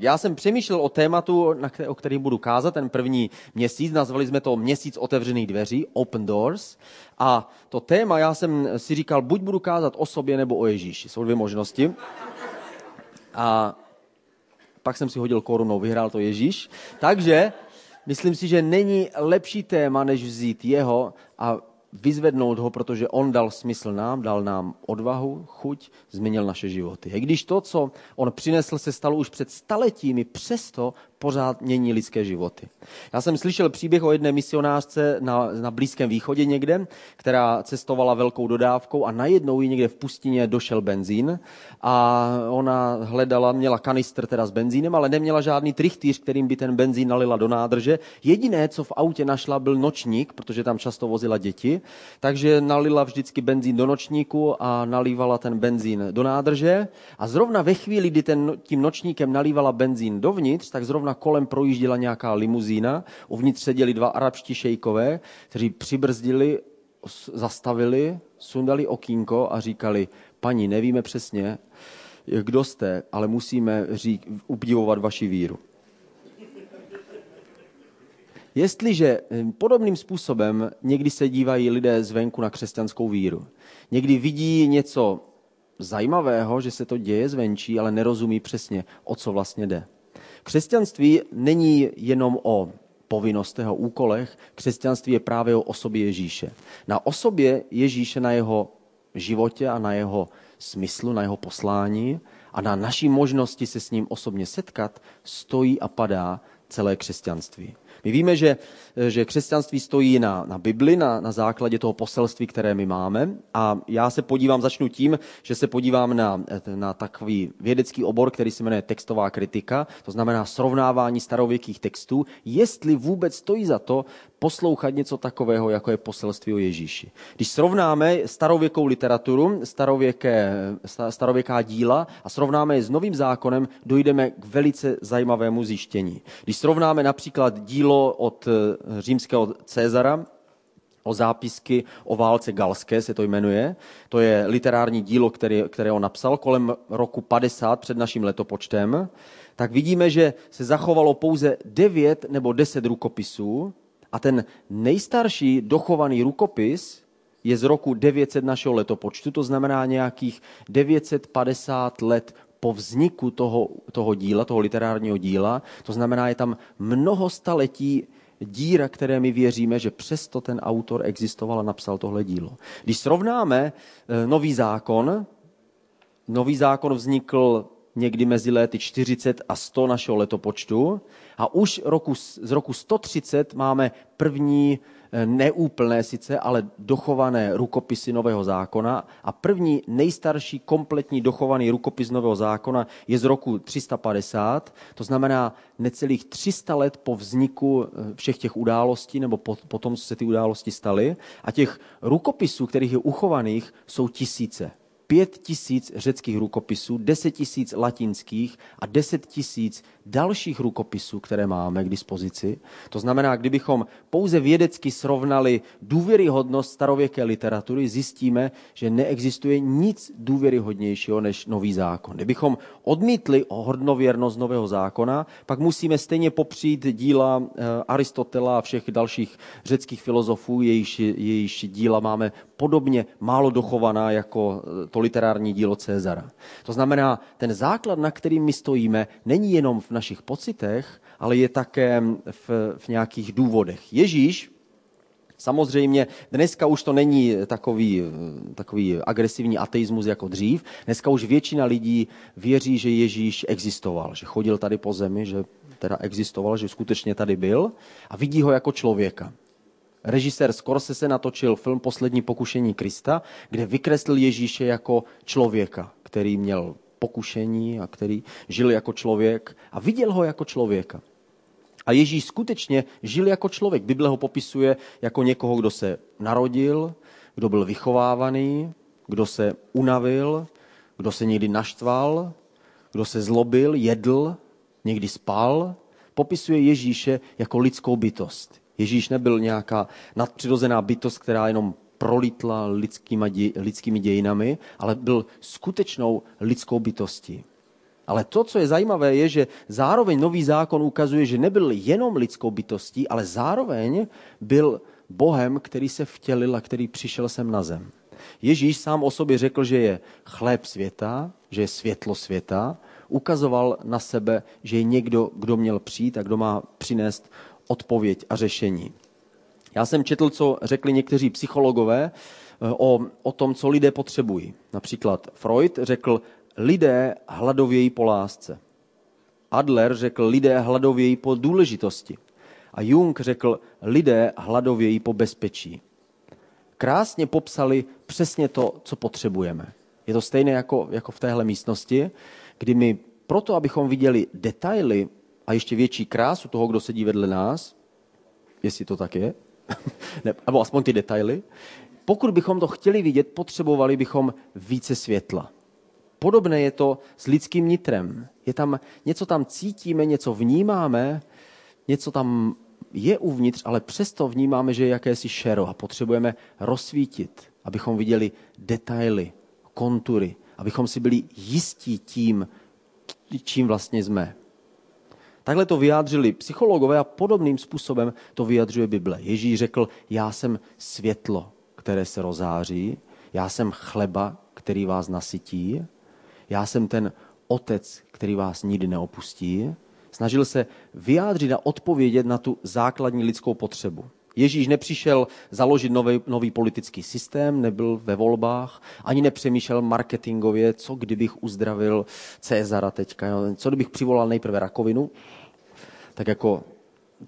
Já jsem přemýšlel o tématu, na které, o kterém budu kázat ten první měsíc. Nazvali jsme to Měsíc otevřených dveří, Open Doors. A to téma, já jsem si říkal, buď budu kázat o sobě nebo o Ježíši. Jsou dvě možnosti. A pak jsem si hodil korunou, vyhrál to Ježíš. Takže myslím si, že není lepší téma, než vzít jeho a vyzvednout ho, protože on dal smysl nám, dal nám odvahu, chuť, změnil naše životy. I když to, co on přinesl, se stalo už před staletími, přesto pořád mění lidské životy. Já jsem slyšel příběh o jedné misionářce na, na Blízkém východě někde, která cestovala velkou dodávkou a najednou jí někde v pustině došel benzín a ona hledala, měla kanistr teda s benzínem, ale neměla žádný trichtýř, kterým by ten benzín nalila do nádrže. Jediné, co v autě našla, byl nočník, protože tam často vozila děti, takže nalila vždycky benzín do nočníku a nalívala ten benzín do nádrže a zrovna ve chvíli, kdy ten, tím nočníkem nalívala benzín dovnitř, tak zrovna kolem projížděla nějaká limuzína, uvnitř seděli dva arabští šejkové, kteří přibrzdili, zastavili, sundali okýnko a říkali, paní, nevíme přesně, kdo jste, ale musíme řík, obdivovat vaši víru. Jestliže hm, podobným způsobem někdy se dívají lidé zvenku na křesťanskou víru, někdy vidí něco zajímavého, že se to děje zvenčí, ale nerozumí přesně, o co vlastně jde. Křesťanství není jenom o povinnostech a úkolech, křesťanství je právě o osobě Ježíše. Na osobě Ježíše, na jeho životě a na jeho smyslu, na jeho poslání a na naší možnosti se s ním osobně setkat, stojí a padá celé křesťanství. My víme, že, že křesťanství stojí na, na Bibli, na, na základě toho poselství, které my máme. A já se podívám, začnu tím, že se podívám na, na takový vědecký obor, který se jmenuje textová kritika, to znamená srovnávání starověkých textů, jestli vůbec stojí za to poslouchat něco takového, jako je poselství o Ježíši. Když srovnáme starověkou literaturu, starověké, starověká díla a srovnáme je s novým zákonem, dojdeme k velice zajímavému zjištění. Když srovnáme například dílo od eh, římského Cezara, o zápisky o válce galské se to jmenuje. To je literární dílo, které, které on napsal kolem roku 50 před naším letopočtem. Tak vidíme, že se zachovalo pouze 9 nebo 10 rukopisů, a ten nejstarší dochovaný rukopis je z roku 900 našeho letopočtu, to znamená nějakých 950 let po vzniku toho, toho díla, toho literárního díla. To znamená, je tam mnoho staletí díra, které my věříme, že přesto ten autor existoval a napsal tohle dílo. Když srovnáme eh, nový zákon, nový zákon vznikl někdy mezi léty 40 a 100 našeho letopočtu. A už roku, z roku 130 máme první eh, neúplné sice, ale dochované rukopisy Nového zákona. A první nejstarší kompletní dochovaný rukopis Nového zákona je z roku 350, to znamená necelých 300 let po vzniku eh, všech těch událostí nebo po, po tom, co se ty události staly. A těch rukopisů, kterých je uchovaných, jsou tisíce pět tisíc řeckých rukopisů, deset tisíc latinských a deset tisíc dalších rukopisů, které máme k dispozici. To znamená, kdybychom pouze vědecky srovnali důvěryhodnost starověké literatury, zjistíme, že neexistuje nic důvěryhodnějšího než nový zákon. Kdybychom odmítli hodnověrnost nového zákona, pak musíme stejně popřít díla eh, Aristotela a všech dalších řeckých filozofů, jejichž, jejichž díla máme podobně málo dochovaná jako eh, to literární dílo Cezara. To znamená, ten základ, na kterým my stojíme, není jenom v našich pocitech, ale je také v, v nějakých důvodech. Ježíš, Samozřejmě dneska už to není takový, takový agresivní ateismus jako dřív. Dneska už většina lidí věří, že Ježíš existoval, že chodil tady po zemi, že teda existoval, že skutečně tady byl a vidí ho jako člověka. Režisér Scorsese natočil film Poslední pokušení Krista, kde vykreslil Ježíše jako člověka, který měl pokušení a který žil jako člověk a viděl ho jako člověka. A Ježíš skutečně žil jako člověk. Bible ho popisuje jako někoho, kdo se narodil, kdo byl vychovávaný, kdo se unavil, kdo se někdy naštval, kdo se zlobil, jedl, někdy spal. Popisuje Ježíše jako lidskou bytost. Ježíš nebyl nějaká nadpřirozená bytost, která jenom prolítla lidskými, lidskými dějinami, ale byl skutečnou lidskou bytostí. Ale to, co je zajímavé, je, že zároveň nový zákon ukazuje, že nebyl jenom lidskou bytostí, ale zároveň byl Bohem, který se vtělil a který přišel sem na zem. Ježíš sám o sobě řekl, že je chléb světa, že je světlo světa, ukazoval na sebe, že je někdo, kdo měl přijít a kdo má přinést odpověď a řešení. Já jsem četl, co řekli někteří psychologové eh, o, o tom, co lidé potřebují. Například Freud řekl, lidé hladovějí po lásce. Adler řekl, lidé hladovějí po důležitosti. A Jung řekl, lidé hladovějí po bezpečí. Krásně popsali přesně to, co potřebujeme. Je to stejné jako, jako v téhle místnosti, kdy my proto, abychom viděli detaily a ještě větší krásu toho, kdo sedí vedle nás, jestli to tak je, ne, nebo aspoň ty detaily, pokud bychom to chtěli vidět, potřebovali bychom více světla. Podobné je to s lidským nitrem. Je tam, něco tam cítíme, něco vnímáme, něco tam je uvnitř, ale přesto vnímáme, že je jakési šero a potřebujeme rozsvítit, abychom viděli detaily, kontury, abychom si byli jistí tím, čím vlastně jsme. Takhle to vyjádřili psychologové a podobným způsobem to vyjadřuje Bible. Ježíš řekl, já jsem světlo, které se rozáří, já jsem chleba, který vás nasytí, já jsem ten otec, který vás nikdy neopustí. Snažil se vyjádřit a odpovědět na tu základní lidskou potřebu. Ježíš nepřišel založit nový, nový politický systém, nebyl ve volbách, ani nepřemýšlel marketingově, co kdybych uzdravil Cezara teďka, co kdybych přivolal nejprve rakovinu, tak jako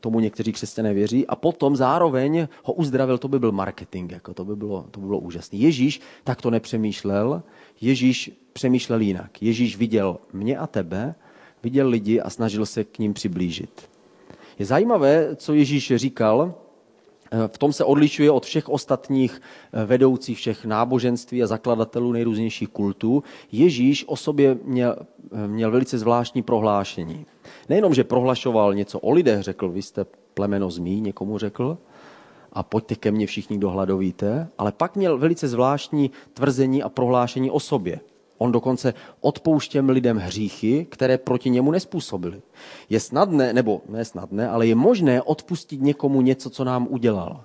tomu někteří křesťané věří, a potom zároveň ho uzdravil, to by byl marketing, jako to by bylo, to by bylo úžasné. Ježíš tak to nepřemýšlel, Ježíš přemýšlel jinak. Ježíš viděl mě a tebe, viděl lidi a snažil se k ním přiblížit. Je zajímavé, co Ježíš říkal, v tom se odlišuje od všech ostatních eh, vedoucích všech náboženství a zakladatelů nejrůznějších kultů. Ježíš o sobě měl, eh, měl velice zvláštní prohlášení. Nejenom, že prohlašoval něco o lidech, řekl, vy jste plemeno zmí, někomu řekl, a pojďte ke mně všichni, kdo hladovíte, ale pak měl velice zvláštní tvrzení a prohlášení o sobě. On dokonce odpouštěl lidem hříchy, které proti němu nespůsobili. Je snadné, nebo ne snadné, ale je možné odpustit někomu něco, co nám udělal.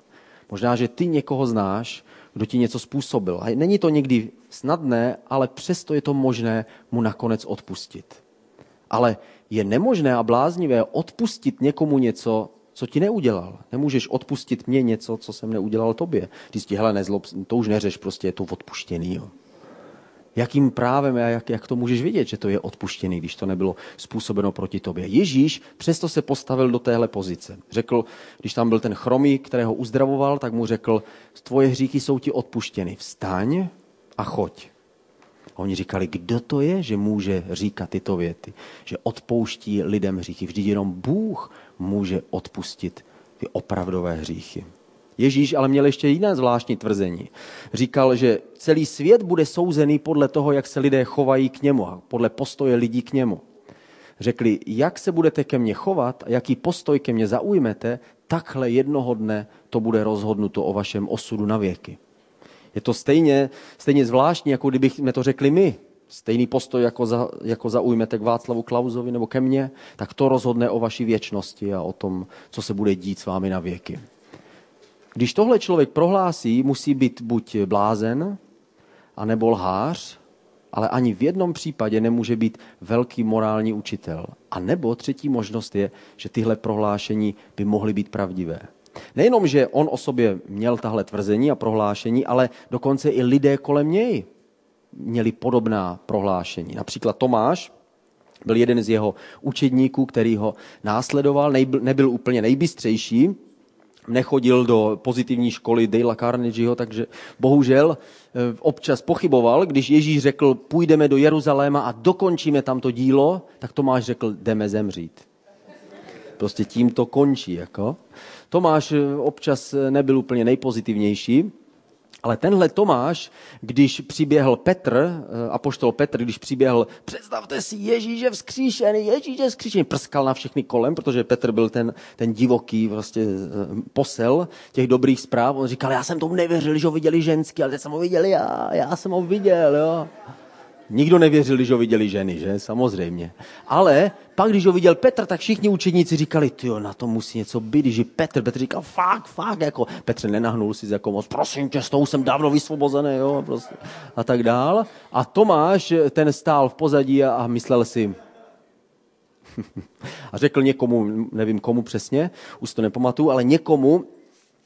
Možná, že ty někoho znáš, kdo ti něco způsobil. A není to někdy snadné, ale přesto je to možné mu nakonec odpustit. Ale je nemožné a bláznivé odpustit někomu něco, co ti neudělal. Nemůžeš odpustit mě něco, co jsem neudělal tobě. Když ti, hele, nezlob, to už neřeš, prostě je to odpuštěný. Jo jakým právem a jak, jak to můžeš vidět, že to je odpuštěný, když to nebylo způsobeno proti tobě. Ježíš přesto se postavil do téhle pozice. Řekl, když tam byl ten chromý, kterého uzdravoval, tak mu řekl, tvoje hříky jsou ti odpuštěny, vstaň a choď. A oni říkali, kdo to je, že může říkat tyto věty, že odpouští lidem hříchy. Vždyť jenom Bůh může odpustit ty opravdové hříchy. Ježíš ale měl ještě jiné zvláštní tvrzení. Říkal, že celý svět bude souzený podle toho, jak se lidé chovají k němu a podle postoje lidí k němu. Řekli, jak se budete ke mně chovat a jaký postoj ke mně zaujmete, takhle jednoho dne to bude rozhodnuto o vašem osudu na věky. Je to stejně, stejně zvláštní, jako kdybychom to řekli my. Stejný postoj, jako, za, jako zaujmete k Václavu Klauzovi nebo ke mně, tak to rozhodne o vaší věčnosti a o tom, co se bude dít s vámi na věky. Když tohle člověk prohlásí, musí být buď blázen, anebo lhář, ale ani v jednom případě nemůže být velký morální učitel. A nebo třetí možnost je, že tyhle prohlášení by mohly být pravdivé. Nejenom, že on o sobě měl tahle tvrzení a prohlášení, ale dokonce i lidé kolem něj měli podobná prohlášení. Například Tomáš byl jeden z jeho učedníků, který ho následoval, nebyl úplně nejbystřejší, nechodil do pozitivní školy Dale Carnegieho, takže bohužel eh, občas pochyboval, když Ježíš řekl, půjdeme do Jeruzaléma a dokončíme tamto dílo, tak Tomáš řekl, jdeme zemřít. Prostě tím to končí. Jako. Tomáš eh, občas eh, nebyl úplně nejpozitivnější, ale tenhle Tomáš, když přiběhl Petr, eh, apoštol Petr, když přiběhl, představte si Ježíš je vzkříšený, Ježíš je vzkříšený, prskal na všechny kolem, protože Petr byl ten, ten divoký vlastně posel těch dobrých zpráv. On říkal, já jsem tomu nevěřil, že ho viděli ženský, ale teď jsem ho viděl já, já jsem ho viděl, jo. Nikdo nevěřil, když ho viděli ženy, že? Samozřejmě. Ale pak, když ho viděl Petr, tak všichni učeníci říkali, ty na to musí něco být, je Petr. Petr říkal, fakt, fakt, jako Petr nenahnul si jako moc, prosím tě, s tou jsem dávno vysvobozený, jo, prostě. a tak dál. A Tomáš, ten stál v pozadí a, a myslel si, a řekl někomu, nevím komu přesně, už to nepamatuju, ale někomu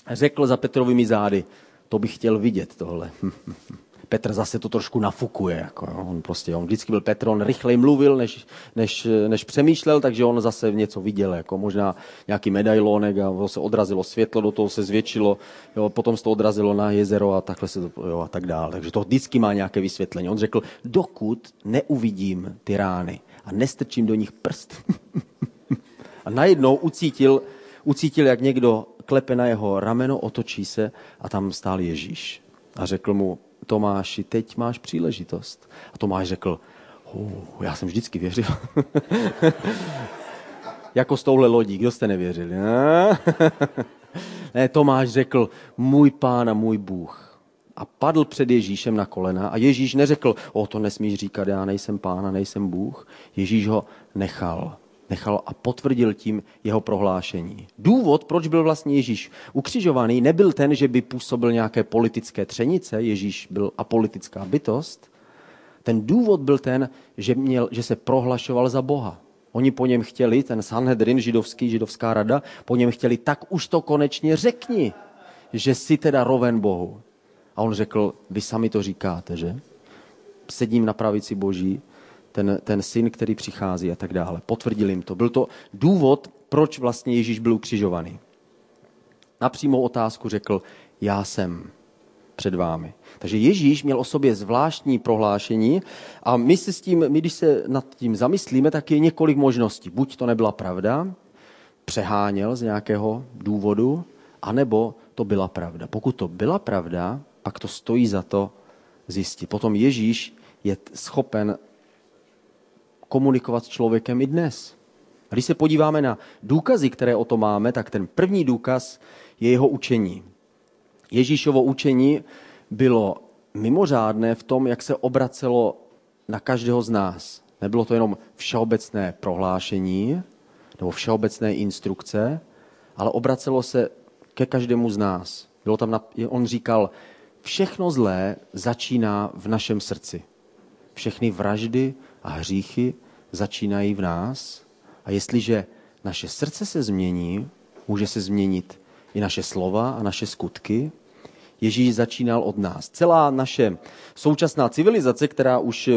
řekl za Petrovými zády, to bych chtěl vidět tohle. Petr zase to trošku nafukuje. Jako, jo. On prostě, on vždycky byl Petr, on rychleji mluvil, než, než, než přemýšlel, takže on zase něco viděl, jako možná nějaký medailonek a se odrazilo světlo, do toho se zvětšilo, jo, potom se to odrazilo na jezero a takhle se to, jo, a tak dále. Takže to vždycky má nějaké vysvětlení. On řekl, dokud neuvidím ty rány a nestrčím do nich prst. a najednou ucítil, ucítil, jak někdo klepe na jeho rameno, otočí se a tam stál Ježíš. A řekl mu, Tomáši, teď máš příležitost. A Tomáš řekl, oh, já jsem vždycky věřil. jako s touhle lodí, kdo jste nevěřili? ne, Tomáš řekl, můj pán a můj Bůh. A padl před Ježíšem na kolena a Ježíš neřekl, o to nesmíš říkat, já nejsem pán a nejsem Bůh. Ježíš ho nechal nechal a potvrdil tím jeho prohlášení. Důvod, proč byl vlastně Ježíš ukřižovaný, nebyl ten, že by působil nějaké politické třenice, Ježíš byl apolitická bytost. Ten důvod byl ten, že, měl, že se prohlašoval za Boha. Oni po něm chtěli, ten Sanhedrin, židovský, židovská rada, po něm chtěli, tak už to konečně řekni, že jsi teda roven Bohu. A on řekl, vy sami to říkáte, že? Sedím na pravici Boží ten, ten syn, který přichází a tak dále. Potvrdil jim to. Byl to důvod, proč vlastně Ježíš byl ukřižovaný. Na přímou otázku řekl, já jsem před vámi. Takže Ježíš měl o sobě zvláštní prohlášení a my se s tím, my když se nad tím zamyslíme, tak je několik možností. Buď to nebyla pravda, přeháněl z nějakého důvodu, anebo to byla pravda. Pokud to byla pravda, pak to stojí za to zjistit. Potom Ježíš je schopen komunikovat s člověkem i dnes. A když se podíváme na důkazy, které o to máme, tak ten první důkaz je jeho učení. Ježíšovo učení bylo mimořádné v tom, jak se obracelo na každého z nás. Nebylo to jenom všeobecné prohlášení nebo všeobecné instrukce, ale obracelo se ke každému z nás. Bylo tam, on říkal, všechno zlé začíná v našem srdci. Všechny vraždy, a hříchy začínají v nás. A jestliže naše srdce se změní, může se změnit i naše slova a naše skutky. Ježíš začínal od nás. Celá naše současná civilizace, která už,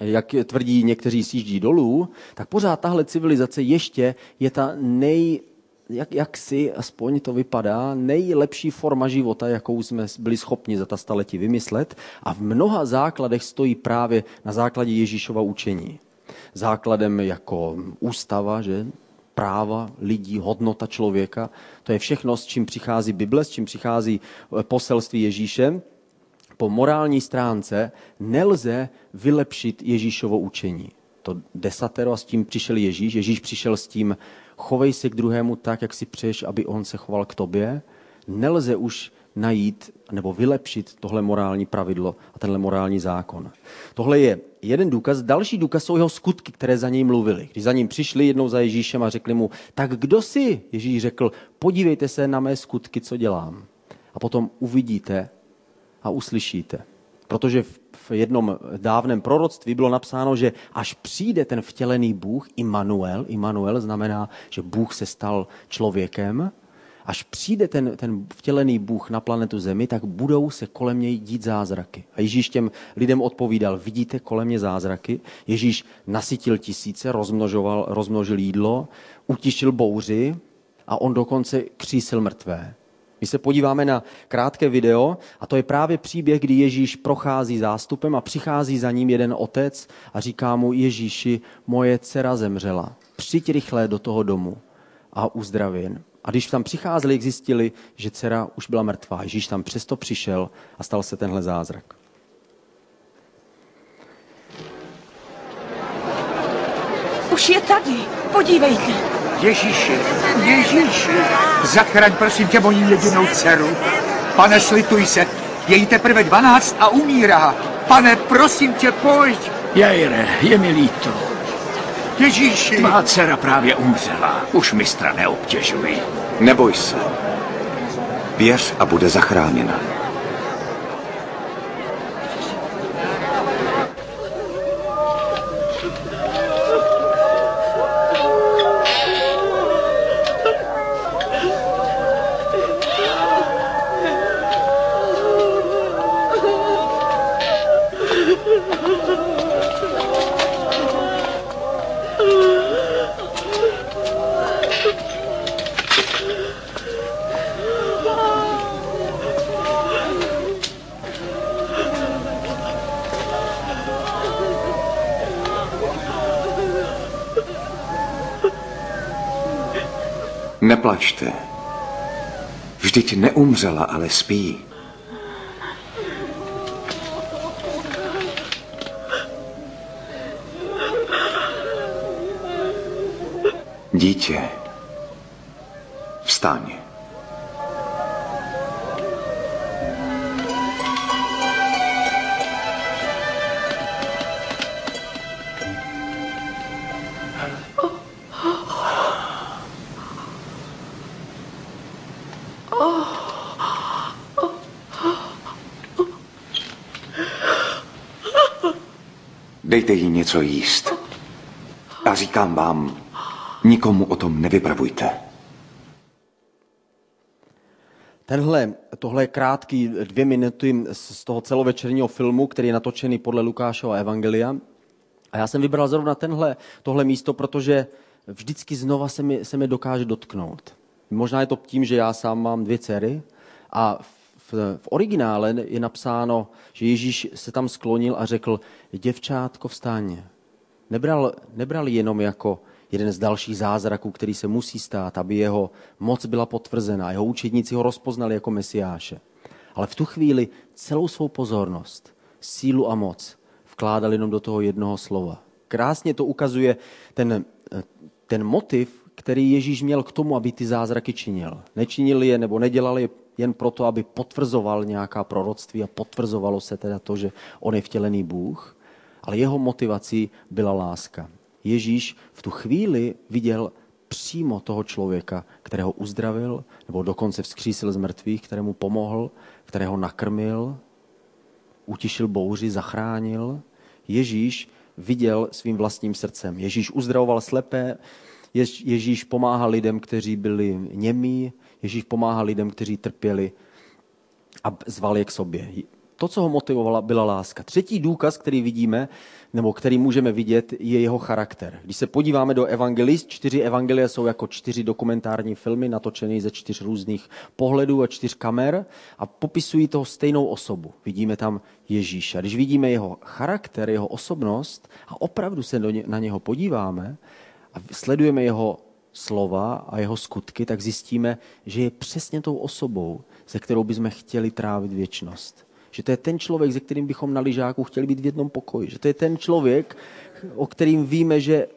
jak tvrdí někteří, sjíždí dolů, tak pořád tahle civilizace ještě je ta nej, jak, jak si, aspoň to vypadá, nejlepší forma života, jakou jsme byli schopni za ta staletí vymyslet a v mnoha základech stojí právě na základě Ježíšova učení. Základem jako ústava, že práva lidí, hodnota člověka, to je všechno, s čím přichází Bible, s čím přichází eh, poselství Ježíše. Po morální stránce nelze vylepšit Ježíšovo učení. To desatero a s tím přišel Ježíš. Ježíš přišel s tím chovej se k druhému tak, jak si přeješ, aby on se choval k tobě, nelze už najít nebo vylepšit tohle morální pravidlo a tenhle morální zákon. Tohle je jeden důkaz. Další důkaz jsou jeho skutky, které za něj mluvili. Když za ním přišli jednou za Ježíšem a řekli mu, tak kdo jsi? Ježíš řekl, podívejte se na mé skutky, co dělám. A potom uvidíte a uslyšíte. Protože v jednom dávném proroctví bylo napsáno, že až přijde ten vtělený Bůh, Immanuel, Immanuel znamená, že Bůh se stal člověkem, až přijde ten, ten vtělený Bůh na planetu Zemi, tak budou se kolem něj dít zázraky. A Ježíš těm lidem odpovídal, vidíte kolem mě zázraky? Ježíš nasytil tisíce, rozmnožoval, rozmnožil jídlo, utišil bouři a on dokonce křísil mrtvé. My se podíváme na krátké video a to je právě příběh, kdy Ježíš prochází zástupem a přichází za ním jeden otec a říká mu Ježíši, moje dcera zemřela, přijď rychle do toho domu a uzdravin. A když tam přicházeli, zjistili, že dcera už byla mrtvá. Ježíš tam přesto přišel a stal se tenhle zázrak. Už je tady, podívejte. Ježíši, Ježíši, zachraň prosím tě moji jedinou dceru. Pane, slituj se, je jí teprve dvanáct a umírá. Pane, prosím tě, pojď. Jajre, je mi líto. Ježíši. Tvá dcera právě umřela. Už mistra neobtěžuj. Neboj se. Věř a bude zachráněna. Neplačte. Vždyť neumřela, ale spí. Dítě, Dejte jí něco jíst. A říkám vám, nikomu o tom nevypravujte. Tenhle, tohle je krátký dvě minuty z toho celovečerního filmu, který je natočený podle Lukášova Evangelia. A já jsem vybral zrovna tenhle, tohle místo, protože vždycky znova se mi, se mi dokáže dotknout. Možná je to tím, že já sám mám dvě dcery a v, v originále je napsáno, že Ježíš se tam sklonil a řekl, děvčátko vstáň. Nebral, nebral jenom jako jeden z dalších zázraků, který se musí stát, aby jeho moc byla potvrzena, jeho učedníci ho rozpoznali jako mesiáše. Ale v tu chvíli celou svou pozornost, sílu a moc vkládal jenom do toho jednoho slova. Krásně to ukazuje ten, ten motiv, který Ježíš měl k tomu, aby ty zázraky činil. Nečinil je nebo nedělal je jen proto, aby potvrzoval nějaká proroctví a potvrzovalo se teda to, že on je vtělený Bůh, ale jeho motivací byla láska. Ježíš v tu chvíli viděl přímo toho člověka, kterého uzdravil, nebo dokonce vzkřísil z mrtvých, kterému pomohl, kterého nakrmil, utišil bouři, zachránil. Ježíš viděl svým vlastním srdcem. Ježíš uzdravoval slepé, Ježíš pomáhal lidem, kteří byli němí, Ježíš pomáhal lidem, kteří trpěli a zval je k sobě. To, co ho motivovala, byla láska. Třetí důkaz, který vidíme, nebo který můžeme vidět, je jeho charakter. Když se podíváme do evangelist, čtyři evangelie jsou jako čtyři dokumentární filmy, natočené ze čtyř různých pohledů a čtyř kamer a popisují toho stejnou osobu. Vidíme tam Ježíše. Když vidíme jeho charakter, jeho osobnost a opravdu se ně, na něho podíváme a sledujeme jeho slova a jeho skutky, tak zjistíme, že je přesně tou osobou, se kterou bychom chtěli trávit věčnost. Že to je ten člověk, se kterým bychom na lyžáku chtěli být v jednom pokoji. Že to je ten člověk, o kterým víme, že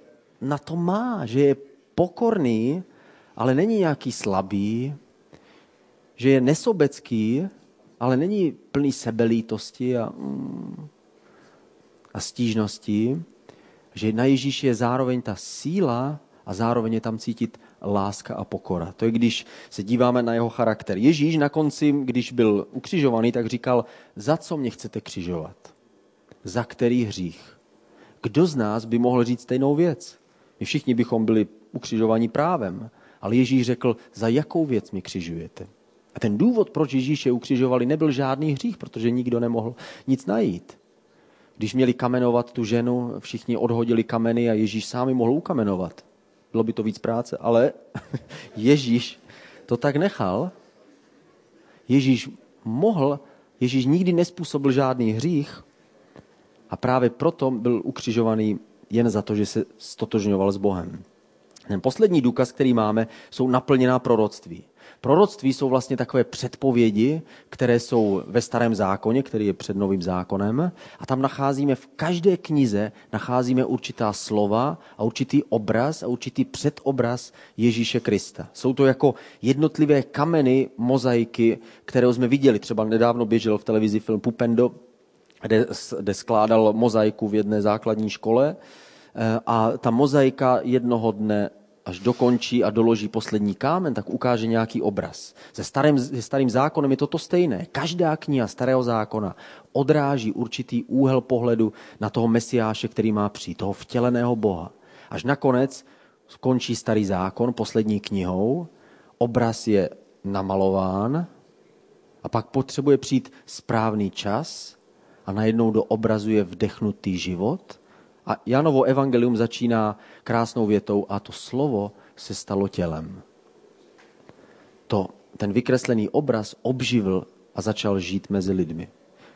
na to má, že je pokorný, ale není nějaký slabý, že je nesobecký, ale není plný sebelítosti a, mm, a stížností, že na Ježíši je zároveň ta síla a zároveň je tam cítit láska a pokora. To je, když se díváme na jeho charakter. Ježíš na konci, když byl ukřižovaný, tak říkal, za co mě chcete křižovat? Za který hřích? Kdo z nás by mohl říct stejnou věc? My všichni bychom byli ukřižovaní právem, ale Ježíš řekl, za jakou věc mi křižujete? A ten důvod, proč Ježíše ukřižovali, nebyl žádný hřích, protože nikdo nemohl nic najít. Když měli kamenovat tu ženu, všichni odhodili kameny a Ježíš sám ji mohl ukamenovat. Bylo by to víc práce, ale Ježíš to tak nechal. Ježíš mohl, Ježíš nikdy nespůsobil žádný hřích a právě proto byl ukřižovaný jen za to, že se stotožňoval s Bohem. Ten poslední důkaz, který máme, jsou naplněná proroctví. Proroctví jsou vlastně takové předpovědi, které jsou ve starém zákoně, který je před novým zákonem. A tam nacházíme v každé knize nacházíme určitá slova a určitý obraz a určitý předobraz Ježíše Krista. Jsou to jako jednotlivé kameny, mozaiky, které jsme viděli. Třeba nedávno běžel v televizi film Pupendo, kde, kde skládal mozaiku v jedné základní škole eh, a ta mozaika jednoho dne až dokončí a doloží poslední kámen, tak ukáže nějaký obraz. Se starým, se starým zákonem je to to stejné. Každá kniha starého zákona odráží určitý úhel pohledu na toho mesiáše, který má přijít, toho vtěleného Boha. Až nakonec skončí starý zákon poslední knihou, obraz je namalován a pak potřebuje přijít správný čas a najednou do obrazu je vdechnutý život. A Janovo evangelium začíná krásnou větou a to slovo se stalo tělem. To, ten vykreslený obraz obživil a začal žít mezi lidmi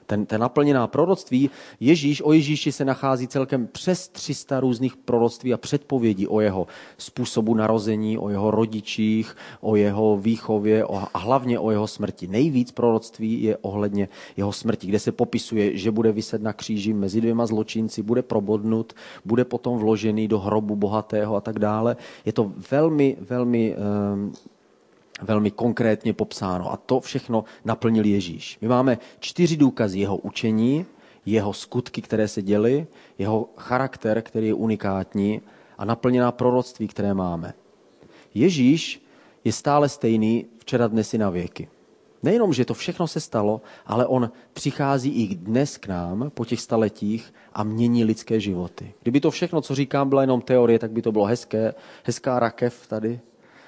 ten, ten naplněná proroctví, Ježíš, o Ježíši se nachází celkem přes 300 různých proroctví a předpovědí o jeho způsobu narození, o jeho rodičích, o jeho výchově a hlavně o jeho smrti. Nejvíc proroctví je ohledně jeho smrti, kde se popisuje, že bude vyset na kříži mezi dvěma zločinci, bude probodnut, bude potom vložený do hrobu bohatého a tak dále. Je to velmi, velmi um, velmi konkrétně popsáno. A to všechno naplnil Ježíš. My máme čtyři důkazy jeho učení, jeho skutky, které se děly, jeho charakter, který je unikátní a naplněná proroctví, které máme. Ježíš je stále stejný včera, dnes i na věky. Nejenom, že to všechno se stalo, ale on přichází i dnes k nám po těch staletích a mění lidské životy. Kdyby to všechno, co říkám, byla jenom teorie, tak by to bylo hezké, hezká rakev tady,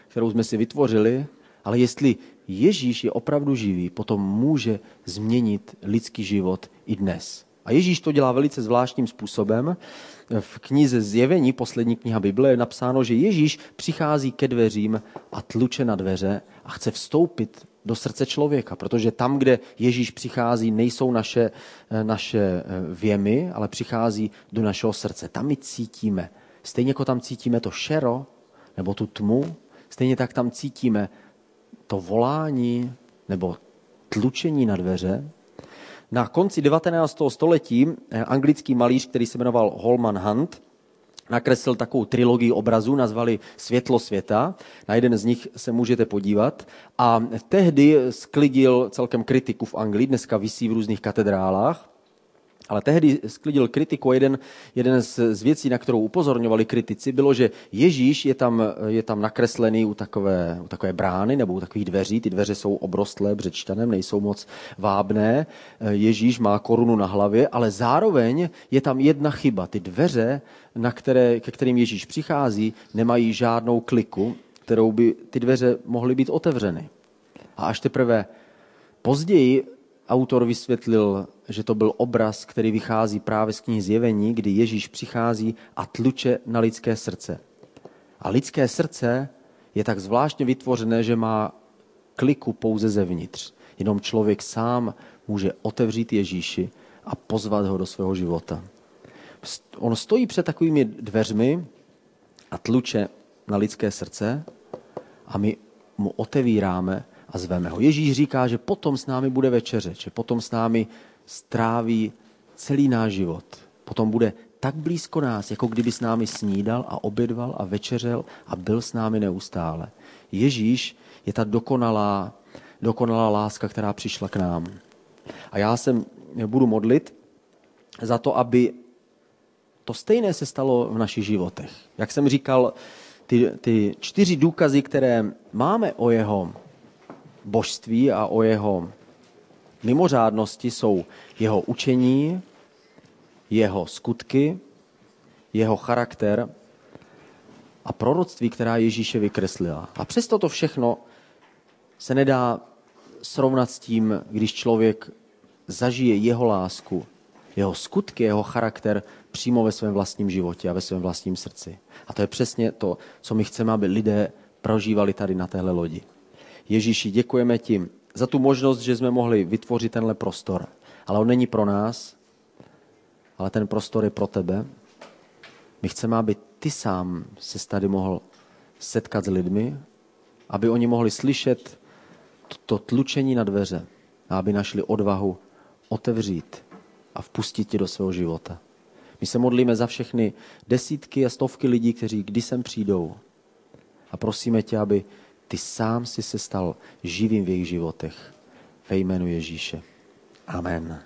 kterou jsme si vytvořili, ale jestli Ježíš je opravdu živý, potom může změnit lidský život i dnes. A Ježíš to dělá velice zvláštním způsobem. V knize Zjevení, poslední kniha Bible, je napsáno, že Ježíš přichází ke dveřím a tluče na dveře a chce vstoupit do srdce člověka, protože tam, kde Ježíš přichází, nejsou naše, naše věmy, ale přichází do našeho srdce. Tam my cítíme. Stejně jako tam cítíme to šero, nebo tu tmu, stejně tak tam cítíme to volání nebo tlučení na dveře. Na konci 19. století eh, anglický malíř, který se jmenoval Holman Hunt, nakreslil takovou trilogii obrazů, nazvali Světlo světa. Na jeden z nich se můžete podívat. A tehdy sklidil celkem kritiku v Anglii, dneska visí v různých katedrálách. Ale tehdy sklidil kritiku jeden, jeden z, z věcí, na kterou upozorňovali kritici, bylo, že Ježíš je tam, je tam nakreslený u takové, u takové brány nebo u takových dveří. Ty dveře jsou obrostlé břečtanem, nejsou moc vábné. Ježíš má korunu na hlavě, ale zároveň je tam jedna chyba. Ty dveře, na které, ke kterým Ježíš přichází, nemají žádnou kliku, kterou by ty dveře mohly být otevřeny. A až teprve později autor vysvětlil, že to byl obraz, který vychází právě z knihy Zjevení, kdy Ježíš přichází a tluče na lidské srdce. A lidské srdce je tak zvláštně vytvořené, že má kliku pouze zevnitř. Jenom člověk sám může otevřít Ježíši a pozvat ho do svého života. On stojí před takovými dveřmi a tluče na lidské srdce a my mu otevíráme a zveme ho. Ježíš říká, že potom s námi bude večeře, že potom s námi stráví celý náš život. Potom bude tak blízko nás, jako kdyby s námi snídal a obědval a večeřel a byl s námi neustále. Ježíš je ta dokonalá, dokonalá láska, která přišla k nám. A já se budu modlit za to, aby to stejné se stalo v našich životech. Jak jsem říkal, ty, ty čtyři důkazy, které máme o jeho božství a o jeho mimořádnosti jsou jeho učení, jeho skutky, jeho charakter a proroctví, která Ježíše vykreslila. A přesto to všechno se nedá srovnat s tím, když člověk zažije jeho lásku, jeho skutky, jeho charakter přímo ve svém vlastním životě a ve svém vlastním srdci. A to je přesně to, co my chceme, aby lidé prožívali tady na téhle lodi. Ježíši, děkujeme ti za tu možnost, že jsme mohli vytvořit tenhle prostor. Ale on není pro nás, ale ten prostor je pro tebe. My chceme, aby ty sám se tady mohl setkat s lidmi, aby oni mohli slyšet to tlučení na dveře a aby našli odvahu otevřít a vpustit tě do svého života. My se modlíme za všechny desítky a stovky lidí, kteří kdy sem přijdou. A prosíme tě, aby ty sám si se stal živým v jejich životech. Ve jménu Ježíše. Amen.